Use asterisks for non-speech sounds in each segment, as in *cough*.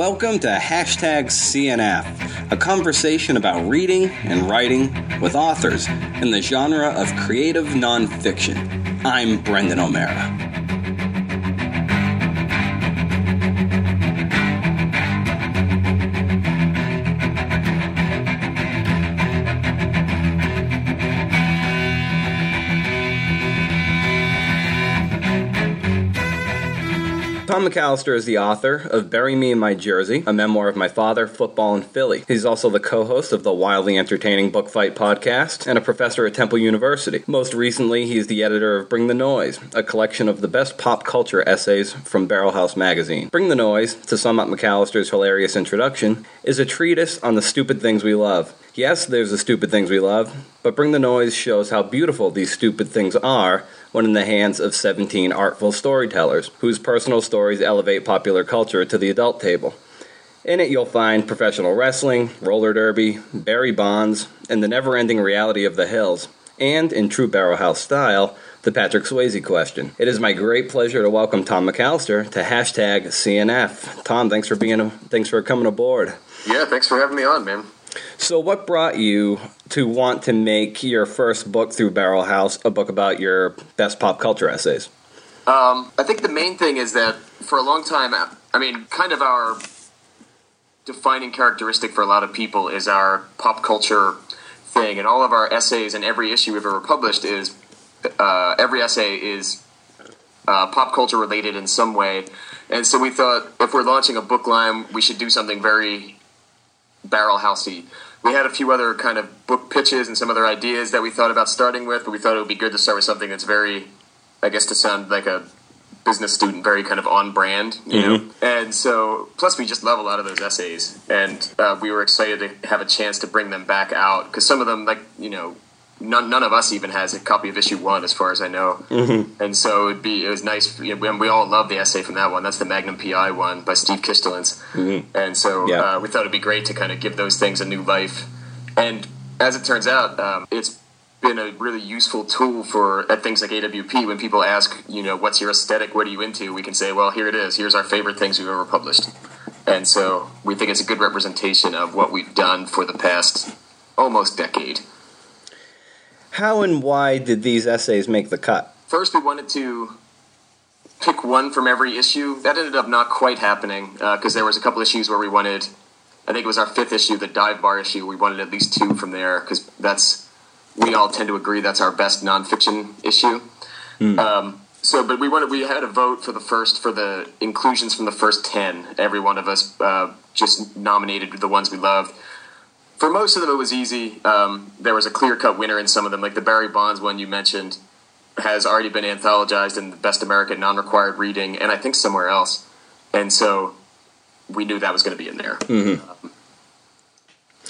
Welcome to Hashtag CNF, a conversation about reading and writing with authors in the genre of creative nonfiction. I'm Brendan O'Meara. Tom McAllister is the author of Bury Me in My Jersey, a memoir of my father, football, and Philly. He's also the co host of the wildly entertaining Book Fight podcast and a professor at Temple University. Most recently, he's the editor of Bring the Noise, a collection of the best pop culture essays from Barrelhouse magazine. Bring the Noise, to sum up McAllister's hilarious introduction, is a treatise on the stupid things we love. Yes, there's the stupid things we love, but Bring the Noise shows how beautiful these stupid things are when in the hands of 17 artful storytellers, whose personal stories elevate popular culture to the adult table. In it, you'll find professional wrestling, roller derby, Barry Bonds, and the never ending reality of the hills, and, in true Barrelhouse style, the Patrick Swayze question. It is my great pleasure to welcome Tom McAllister to hashtag CNF. Tom, thanks for being, thanks for coming aboard. Yeah, thanks for having me on, man. So, what brought you to want to make your first book through Barrelhouse a book about your best pop culture essays? Um, I think the main thing is that for a long time, I mean, kind of our defining characteristic for a lot of people is our pop culture thing, and all of our essays and every issue we've ever published is uh, every essay is uh, pop culture related in some way. And so we thought if we're launching a book line, we should do something very Barrelhousey. We had a few other kind of book pitches and some other ideas that we thought about starting with, but we thought it would be good to start with something that's very, I guess, to sound like a business student, very kind of on brand, you mm-hmm. know. And so, plus, we just love a lot of those essays, and uh, we were excited to have a chance to bring them back out because some of them, like you know, none, none of us even has a copy of issue one, as far as I know. Mm-hmm. And so it'd be it was nice. You know, we all love the essay from that one. That's the Magnum PI one by Steve Kistulentz. Mm-hmm. And so yeah. uh, we thought it'd be great to kind of give those things a new life. And as it turns out, um, it's been a really useful tool for at things like AWP when people ask, you know, what's your aesthetic? What are you into? We can say, well, here it is. Here's our favorite things we've ever published. And so we think it's a good representation of what we've done for the past almost decade. How and why did these essays make the cut? First, we wanted to pick one from every issue. That ended up not quite happening because uh, there was a couple issues where we wanted. I think it was our fifth issue, the dive bar issue. We wanted at least two from there because that's we all tend to agree that's our best nonfiction issue. Mm. Um, so, but we wanted we had a vote for the first for the inclusions from the first ten. Every one of us uh, just nominated the ones we loved for most of them, it was easy. Um, there was a clear cut winner in some of them, like the Barry Bonds one you mentioned has already been anthologized in the Best American Non Required Reading, and I think somewhere else. And so we knew that was going to be in there. Mm-hmm. Um,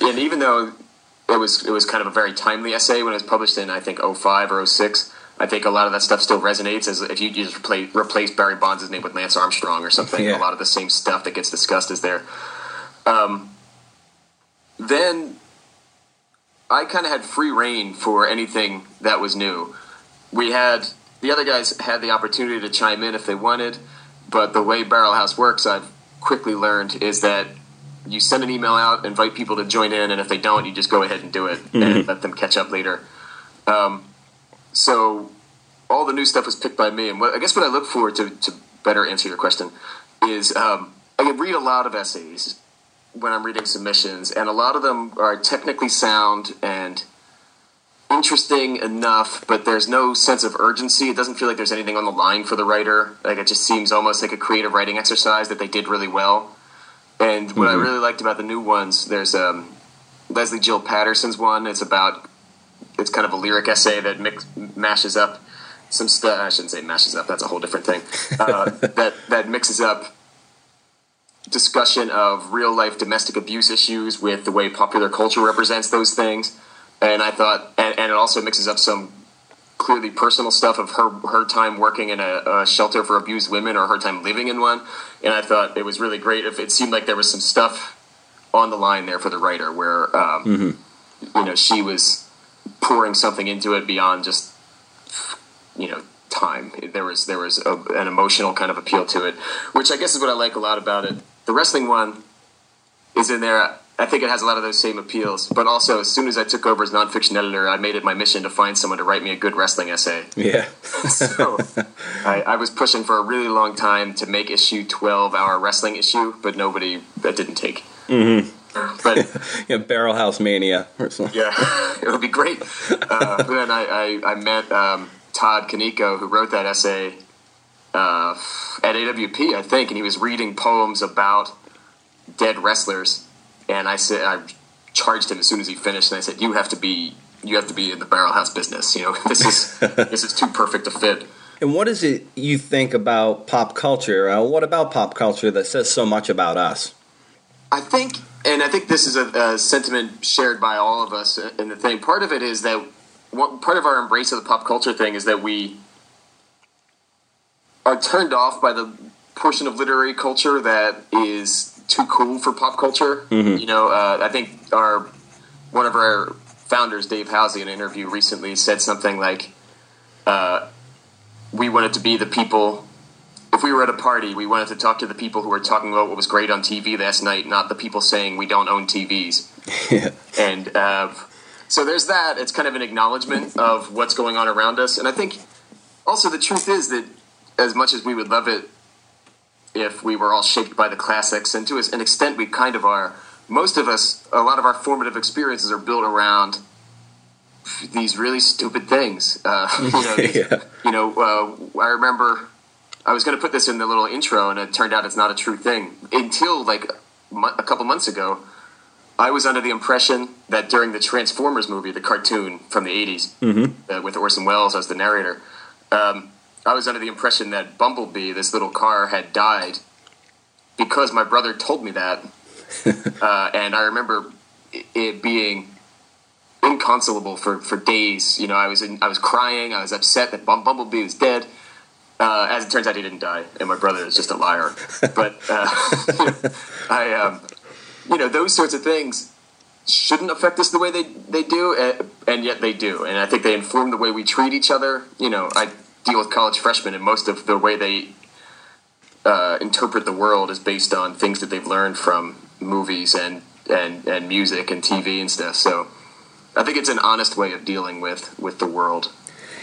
and even though it was it was kind of a very timely essay when it was published in I think 05 or 06, I think a lot of that stuff still resonates as if you just replace, replace Barry Bonds' name with Lance Armstrong or something. Yeah. A lot of the same stuff that gets discussed is there. Um, then I kind of had free reign for anything that was new. We had the other guys had the opportunity to chime in if they wanted, but the way Barrelhouse works, I've quickly learned is that you send an email out, invite people to join in, and if they don't, you just go ahead and do it mm-hmm. and let them catch up later. Um, so all the new stuff was picked by me, and what, I guess what I look for to, to better answer your question is um, I can read a lot of essays when I'm reading submissions, and a lot of them are technically sound and interesting enough, but there's no sense of urgency. It doesn't feel like there's anything on the line for the writer. Like it just seems almost like a creative writing exercise that they did really well. And what mm-hmm. I really liked about the new ones, there's um, Leslie Jill Patterson's one. It's about it's kind of a lyric essay that mix, mashes up some stuff. I shouldn't say mashes up. That's a whole different thing. Uh, *laughs* that that mixes up discussion of real life domestic abuse issues with the way popular culture represents those things. And I thought, and, and it also mixes up some clearly personal stuff of her her time working in a, a, shelter for abused women or her time living in one. And I thought it was really great. If it seemed like there was some stuff on the line there for the writer, where um, mm-hmm. you know she was pouring something into it beyond just you know time. There was there was a, an emotional kind of appeal to it, which I guess is what I like a lot about it the wrestling one is in there. I think it has a lot of those same appeals. But also, as soon as I took over as nonfiction editor, I made it my mission to find someone to write me a good wrestling essay. Yeah. *laughs* so I, I was pushing for a really long time to make issue 12 our wrestling issue, but nobody, that didn't take. Mm-hmm. But *laughs* yeah, Barrel House Mania or something. yeah, *laughs* it would be great. Uh, then I, I, I met um, Todd Kaneko, who wrote that essay uh, at AWP, I think, and he was reading poems about dead wrestlers. And I said, I charged him as soon as he finished, and I said, "You have to be, you have to be in the Barrelhouse business. You know, *laughs* this is *laughs* this is too perfect a fit." And what is it you think about pop culture? Uh, what about pop culture that says so much about us? I think, and I think this is a, a sentiment shared by all of us. In the thing, part of it is that what, part of our embrace of the pop culture thing is that we are turned off by the portion of literary culture that is too cool for pop culture. Mm-hmm. You know, uh, I think our one of our founders, Dave Housley, in an interview recently said something like, uh, "We wanted to be the people." If we were at a party, we wanted to talk to the people who were talking about what was great on TV last night, not the people saying we don't own TVs. *laughs* yeah. And uh, so there's that. It's kind of an acknowledgement of what's going on around us. And I think also the truth is that as much as we would love it if we were all shaped by the classics, and to an extent we kind of are, most of us, a lot of our formative experiences are built around these really stupid things. Uh, *laughs* you know, *laughs* Yeah. you know uh, I remember I was going to put this in the little intro, and it turned out it's not a true thing. Until like a couple months ago, I was under the impression that during the Transformers movie, the cartoon from the 80s, uh, with Orson Welles as the narrator, um, I was under the impression that Bumblebee, this little car, had died because my brother told me that. *laughs* uh, and I remember it- being inconsolable for, for days. You know, I was in, I was crying. I was upset that Bumblebee was dead. Uh, as it turns out, he didn't die, and my brother is just a liar. But uh, *laughs* I, um, you know, those sorts of things shouldn't affect us the way they they do, uh, and yet they do. And I think they inform the way we treat each other. You know, I deal with college freshmen, and most of the way they uh, interpret the world is based on things that they've learned from movies and and and music and TV and stuff. So. I think it's an honest way of dealing with, with the world.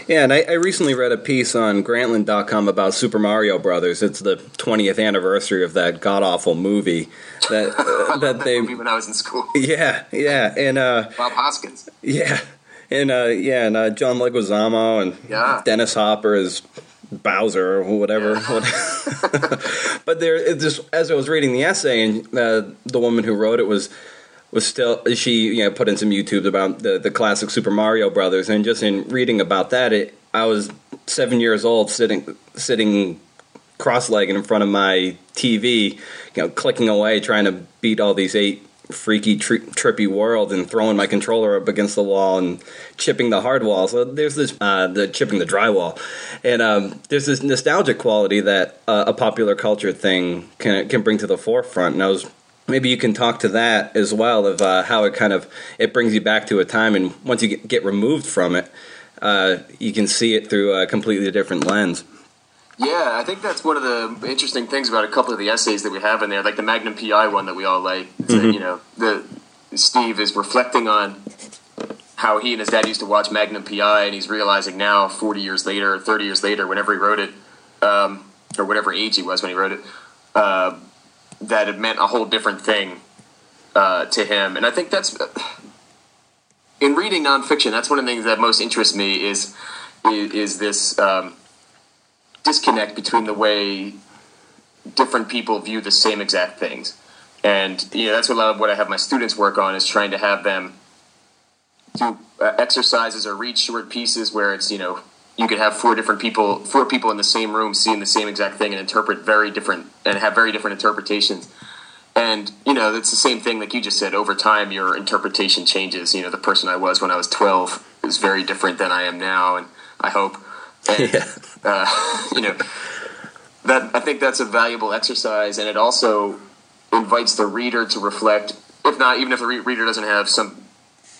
Yeah, and I, I recently read a piece on Grantland.com about Super Mario Brothers. It's the 20th anniversary of that god awful movie that *laughs* uh, that they. movie when I was in school. Yeah, yeah, and uh, Bob Hoskins. yeah, and uh, yeah, and uh, John Leguizamo and Yeah. Dennis Hopper is Bowser or whatever. *laughs* but there, just as I was reading the essay, and uh, the woman who wrote it was was still she you know put in some YouTube about the the classic Super Mario Brothers, and just in reading about that, it I was seven years old sitting sitting cross-legged in front of my TV, you know, clicking away trying to beat all these eight freaky tri- trippy world and throwing my controller up against the wall and chipping the hard wall. So there's this uh, the chipping the drywall, and um, there's this nostalgic quality that uh, a popular culture thing can can bring to the forefront. And I was maybe you can talk to that as well of uh, how it kind of it brings you back to a time, and once you get, get removed from it, uh, you can see it through a completely different lens. Yeah, I think that's one of the interesting things about a couple of the essays that we have in there, like the Magnum PI one that we all like. It's that, you know, the Steve is reflecting on how he and his dad used to watch Magnum PI, and he's realizing now, forty years later, or thirty years later, whenever he wrote it, um, or whatever age he was when he wrote it, uh, that it meant a whole different thing uh, to him. And I think that's in reading nonfiction. That's one of the things that most interests me is is, is this. Um, disconnect between the way different people view the same exact things. And you know, that's a lot of what I have my students work on is trying to have them do uh, exercises or read short pieces where it's you know you could have four different people, four people in the same room seeing the same exact thing and interpret very different and have very different interpretations. And you know, it's the same thing like you just said. Over time, your interpretation changes. You know, the person I was when I was twelve is very different than I am now, and I hope. And, *laughs* Yeah. Uh, *laughs* you know, that I think that's a valuable exercise, and it also invites the reader to reflect. If not, even if the re- reader doesn't have some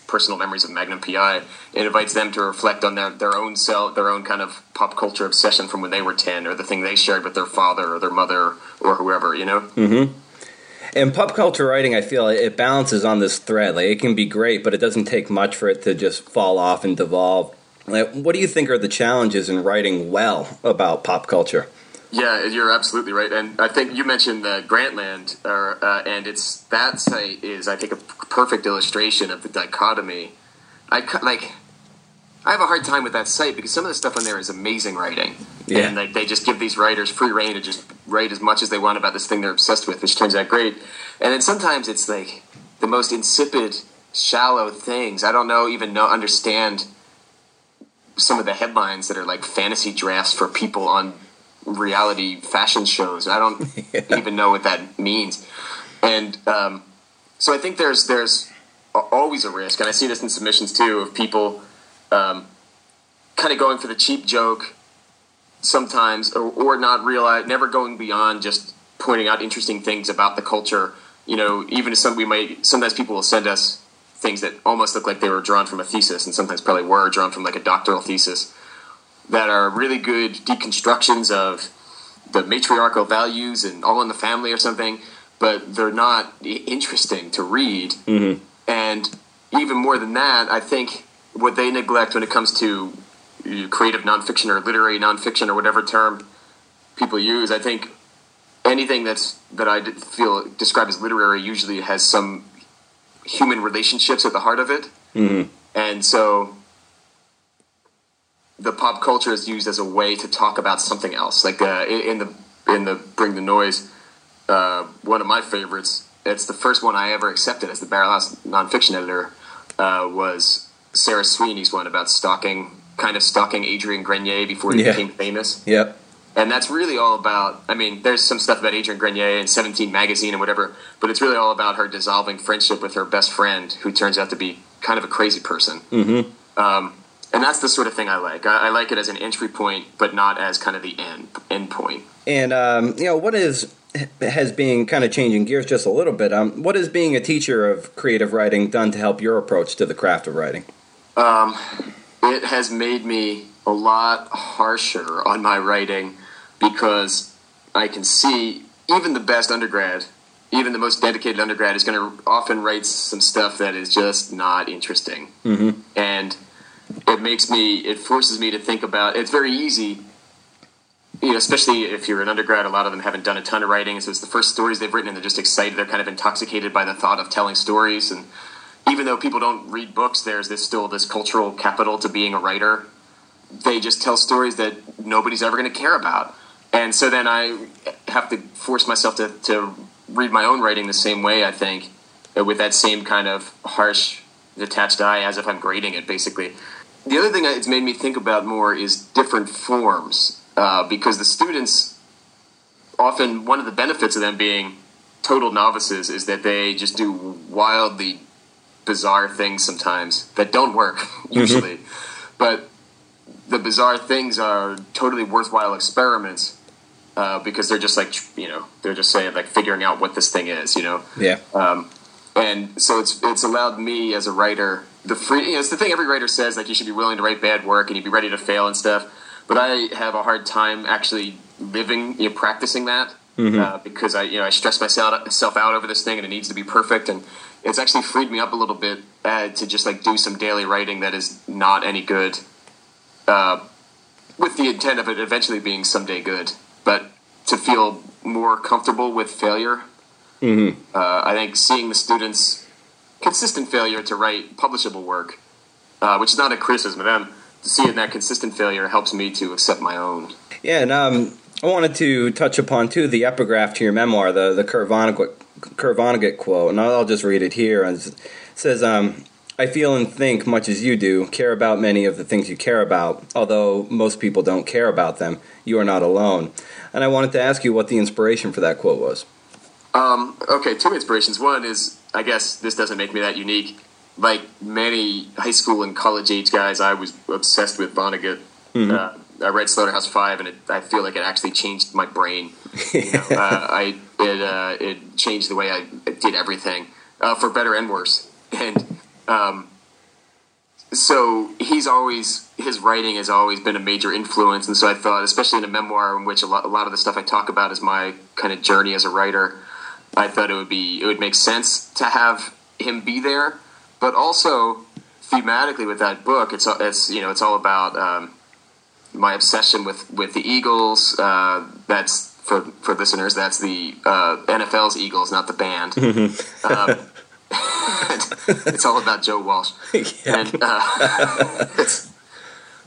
personal memories of Magnum PI, it invites them to reflect on their, their own self, their own kind of pop culture obsession from when they were ten, or the thing they shared with their father or their mother or whoever. You know. in pop culture writing, I feel it balances on this thread. Like it can be great, but it doesn't take much for it to just fall off and devolve. What do you think are the challenges in writing well about pop culture? Yeah, you're absolutely right, and I think you mentioned the Grantland, or, uh, and it's that site is I think a perfect illustration of the dichotomy. I like. I have a hard time with that site because some of the stuff on there is amazing writing, Yeah. and like they just give these writers free reign to just write as much as they want about this thing they're obsessed with, which turns out great. And then sometimes it's like the most insipid, shallow things. I don't know even know understand some of the headlines that are like fantasy drafts for people on reality fashion shows. I don't *laughs* even know what that means. And um, so I think there's there's always a risk, and I see this in submissions too, of people um, kind of going for the cheap joke sometimes, or, or not realize, never going beyond just pointing out interesting things about the culture. You know, even if some we might sometimes people will send us things that almost look like they were drawn from a thesis, and sometimes probably were drawn from like a doctoral thesis that are really good deconstructions of the matriarchal values and all in the family or something, but they're not interesting to read. Mm-hmm. And even more than that, I think what they neglect when it comes to creative nonfiction or literary nonfiction or whatever term people use, I think anything that's that I feel described as literary usually has some human relationships at the heart of it. Mm-hmm. And so the pop culture is used as a way to talk about something else. Like uh, in, in the in the Bring the Noise, uh, one of my favorites. It's the first one I ever accepted as the Barrelhouse nonfiction editor. Uh, was Sarah Sweeney's one about stalking, kind of stalking Adrian Grenier before he Yeah. became famous. Yep. And that's really all about. I mean, there's some stuff about Adrian Grenier and Seventeen magazine and whatever, but it's really all about her dissolving friendship with her best friend, who turns out to be kind of a crazy person. Mm-hmm. Um, and that's the sort of thing I like. I, I like it as an entry point, but not as kind of the end end point. And um, you know, what is has being kind of changing gears just a little bit? Um, what is being a teacher of creative writing done to help your approach to the craft of writing? Um, it has made me a lot harsher on my writing because I can see even the best undergrad, even the most dedicated undergrad, is going to often write some stuff that is just not interesting. Mm-hmm. And it makes me, it forces me to think about. It's very easy, you know, especially if you're an undergrad. A lot of them haven't done a ton of writing, so it's the first stories they've written, and they're just excited. They're kind of intoxicated by the thought of telling stories and even though people don't read books, there's this still this cultural capital to being a writer. They just tell stories that nobody's ever going to care about, and so then I have to force myself to, to read my own writing the same way. I think uh, with that same kind of harsh, detached eye, as if I'm grading it. Basically, the other thing it's made me think about more is different forms, uh, because the students often one of the benefits of them being total novices is that they just do wildly bizarre things sometimes that don't work *laughs* usually but the bizarre things are totally worthwhile experiments uh, because they're just like you know they're just saying like figuring out what this thing is you know Yeah. um, and so it's it's allowed me as a writer the free. You know, it's the thing every writer says like you should be willing to write bad work and you'd be ready to fail and stuff. But I have a hard time actually living, you know, practicing that uh, because I you know I stress myself myself out over this thing and it needs to be perfect and it's actually freed me up a little bit uh, to just like do some daily writing that is not any good. Uh, with the intent of it eventually being someday good, but to feel more comfortable with failure uh, I think seeing the students' consistent failure to write publishable work, uh, which is not a criticism of them, to see in that consistent failure helps me to accept my own. Yeah, and um, I wanted to touch upon too the epigraph to your memoir, the the Kurt Vonnegut, Vonnegut quote, and I'll just read it here. And it says, um, "I feel and think much as you do, care about many of the things you care about. Although most people don't care about them, you are not alone." And I wanted to ask you what the inspiration for that quote was. Um, okay, two inspirations. One is, I guess this doesn't make me that unique. Like many high school and college age guys, I was obsessed with Vonnegut. Uh, I read Slaughterhouse Five, and it, I feel like it actually changed my brain. You *laughs* know, uh, I it uh, it changed the way I did everything uh, for better and worse. And um, so he's always his writing has always been a major influence, and so I thought, especially in a memoir in which a lot, a lot of the stuff I talk about is my kind of journey as a writer. I thought it would be it would make sense to have him be there, but also thematically with that book, it's it's you know it's all about um, my obsession with with the Eagles. Uh, that's for for listeners. That's the uh, NFL's Eagles, not the band. *laughs* um, *laughs* it's all about Joe Walsh, *laughs* Yeah. and uh, *laughs* it's,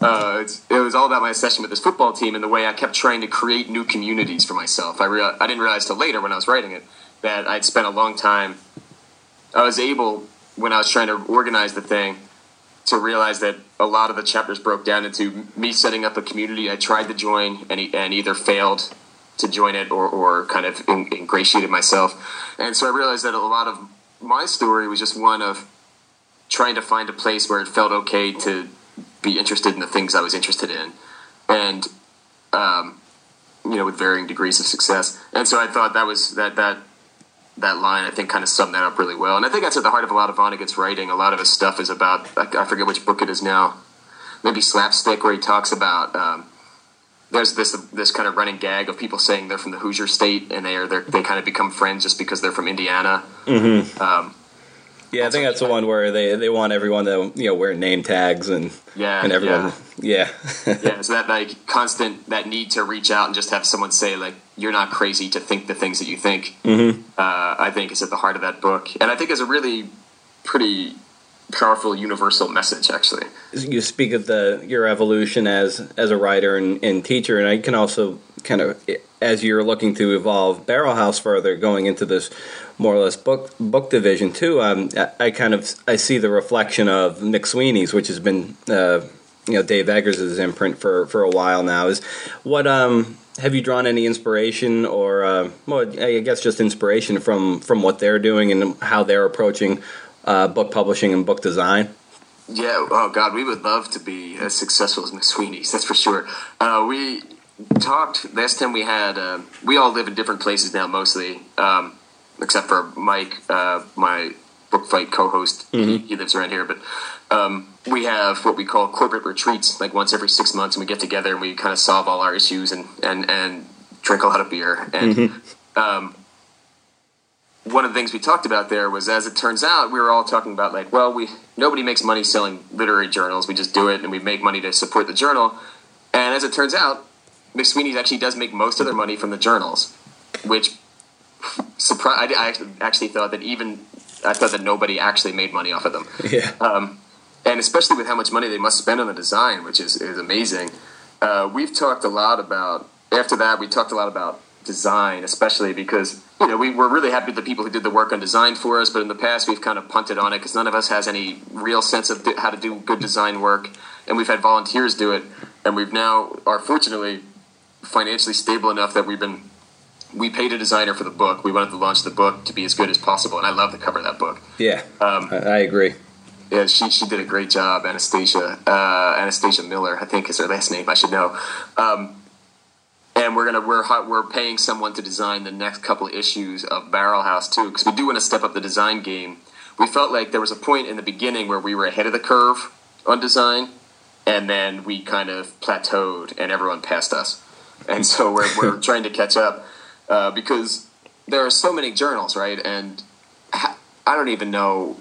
uh, it's, it was all about my obsession with this football team and the way I kept trying to create new communities for myself. I real, I didn't realize till later when I was writing it that I'd spent a long time. I was able when I was trying to organize the thing to realize that a lot of the chapters broke down into me setting up a community I tried to join and, and either failed to join it or, or kind of ingratiated myself. And so I realized that a lot of my story was just one of trying to find a place where it felt okay to be interested in the things I was interested in. And, um, you know, with varying degrees of success. And so I thought that was that, that, that line, I think, kind of summed that up really well. And I think that's at the heart of a lot of Vonnegut's writing. A lot of his stuff is about, I forget which book it is now, maybe Slapstick, where he talks about, um, there's this this kind of running gag of people saying they're from the Hoosier State and they are they're, kind of become friends just because they're from Indiana. Um, Yeah, I think that's the one where they, they want everyone to you know wear name tags and Yeah, and everyone yeah *laughs* yeah, so that like constant that need to reach out and just have someone say like you're not crazy to think the things that you think. Mm-hmm. Uh, I think is at the heart of that book, and I think is a really pretty powerful universal message actually. you speak of the your evolution as as a writer and, and teacher, and I can also kind of as you're looking to evolve Barrelhouse further, going into this more or less book book division too. Um, I, I kind of I see the reflection of McSweeney's which has been uh, you know Dave Eggers' imprint for for a while now. Is what um have you drawn any inspiration or uh, well I guess just inspiration from from what they're doing and how they're approaching uh, book publishing and book design? Yeah. Oh God, we would love to be as successful as McSweeney's. That's for sure. Uh, we talked last time we had. Uh, we all live in different places now, mostly, um, except for Mike, uh, my book fight co-host. He, he lives around here, but um, we have what we call corporate retreats, like once every six months, and we get together and we kind of solve all our issues and and and drink a lot of beer. And um, one of the things we talked about there was, as it turns out, we were all talking about like, well, we nobody makes money selling literary journals. We just do it, and we make money to support the journal. And as it turns out, McSweeney's actually does make most of their money from the journals, which surprised. I, I actually, actually thought that even I thought that nobody actually made money off of them *laughs* Yeah. um, and especially with how much money they must spend on the design, which is, is amazing. Uh, we've talked a lot about after that. We talked a lot about design, especially because you know we were really happy with the people who did the work on design for us. But in the past, we've kind of punted on it because none of us has any real sense of how to do good design work, and we've had volunteers do it. And we've now are fortunately financially stable enough that we've been we paid a designer for the book. We wanted to launch the book to be as good as possible, and I love the cover of that book. Yeah, Um, I, agree. Yeah, she she did a great job, Anastasia. Uh, Anastasia Miller, I think is her last name. I should know. Um, and we're gonna we're we're paying someone to design the next couple of issues of Barrelhouse too, because we do want to step up the design game. We felt like there was a point in the beginning where we were ahead of the curve on design, and then we kind of plateaued, and everyone passed us. And so we're we're *laughs* trying to catch up uh, because there are so many journals, right? And I don't even know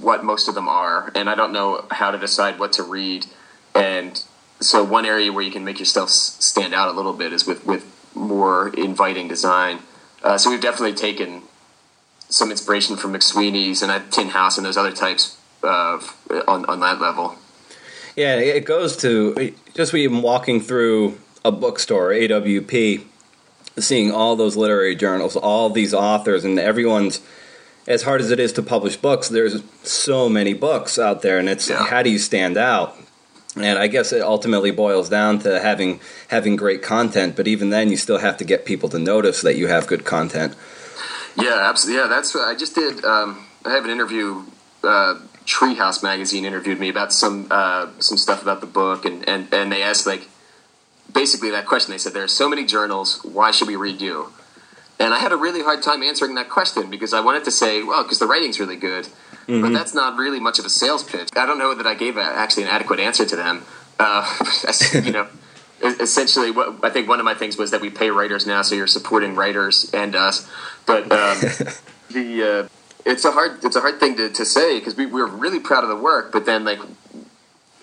what most of them are, and I don't know how to decide what to read. And so, one area where you can make yourself stand out a little bit is with with more inviting design. Uh, so we've definitely taken some inspiration from McSweeney's and uh, Tin House and those other types uh, on on that level. Yeah, it goes to just even walking through a bookstore, AWP, seeing all those literary journals, all these authors, and everyone's. As hard as it is to publish books, there's so many books out there, and it's Yeah. how do you stand out? And I guess it ultimately boils down to having having great content, but even then, you still have to get people to notice that you have good content. Yeah, absolutely. Yeah, that's I just did. Um, I have an interview. Uh, Treehouse magazine interviewed me about some uh, some stuff about the book, and, and, and they asked like basically that question. They said there are so many journals. Why should we read you? And I had a really hard time answering that question because I wanted to say, well, because the writing's really good, but that's not really much of a sales pitch. I don't know that I gave a, actually an adequate answer to them. Uh, *laughs* you know, *laughs* essentially, what I think one of my things was that we pay writers now, so you're supporting writers and us. But um, *laughs* the uh, it's a hard it's a hard thing to, to say because we, we were really proud of the work, but then like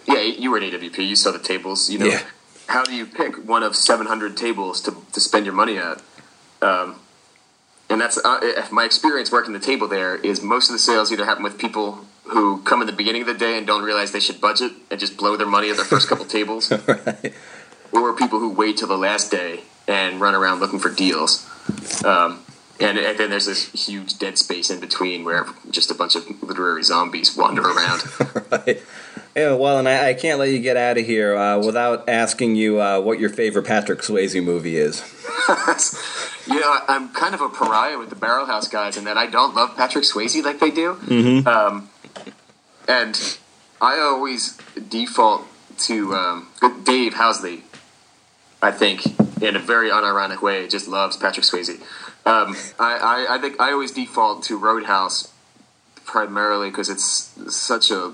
yeah, you were at AWP, you saw the tables, you know. Yeah. How do you pick one of 700 tables to, to spend your money at? Um, and that's uh, my experience working the table there is most of the sales either happen with people who come in the beginning of the day and don't realize they should budget and just blow their money at their first couple *laughs* tables, right. or people who wait till the last day and run around looking for deals. Um, and, and then there's this huge dead space in between where just a bunch of literary zombies wander *laughs* around. right. Yeah, well, and I, I, can't let you get out of here uh, without asking you uh, what your favorite Patrick Swayze movie is. *laughs* yeah, I'm kind of a pariah with the Barrelhouse guys in that I don't love Patrick Swayze like they do. Mm-hmm. Um, and I always default to um, Dave Housley, I think, in a very unironic way, just loves Patrick Swayze. Um, I, I, I think I always default to Roadhouse primarily because it's such a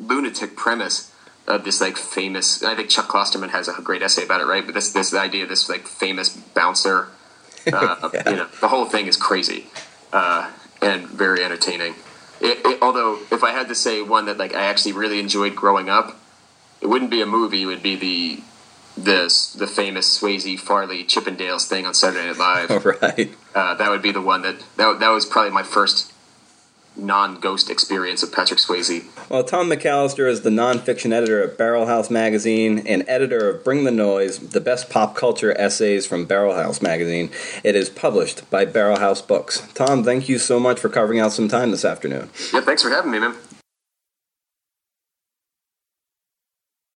lunatic premise of this like famous. I think Chuck Klosterman has a great essay about it, right? But this this idea of this like famous bouncer, *laughs* uh, yeah. you know, the whole thing is crazy uh, and very entertaining. It, it, although, if I had to say one that like I actually really enjoyed growing up, it wouldn't be a movie. It would be the the the famous Swayze Farley Chippendales thing on Saturday Night Live. *laughs* All right. Uh, that would be the one that, that that was probably my first non-ghost experience of Patrick Swayze. Well, Tom McAllister is the nonfiction editor of Barrelhouse magazine and editor of Bring the Noise, the best pop culture essays from Barrelhouse magazine. It is published by Barrelhouse Books. Tom, thank you so much for carving out some time this afternoon. Yeah, thanks for having me, man.